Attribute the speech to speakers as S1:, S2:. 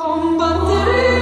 S1: Combattere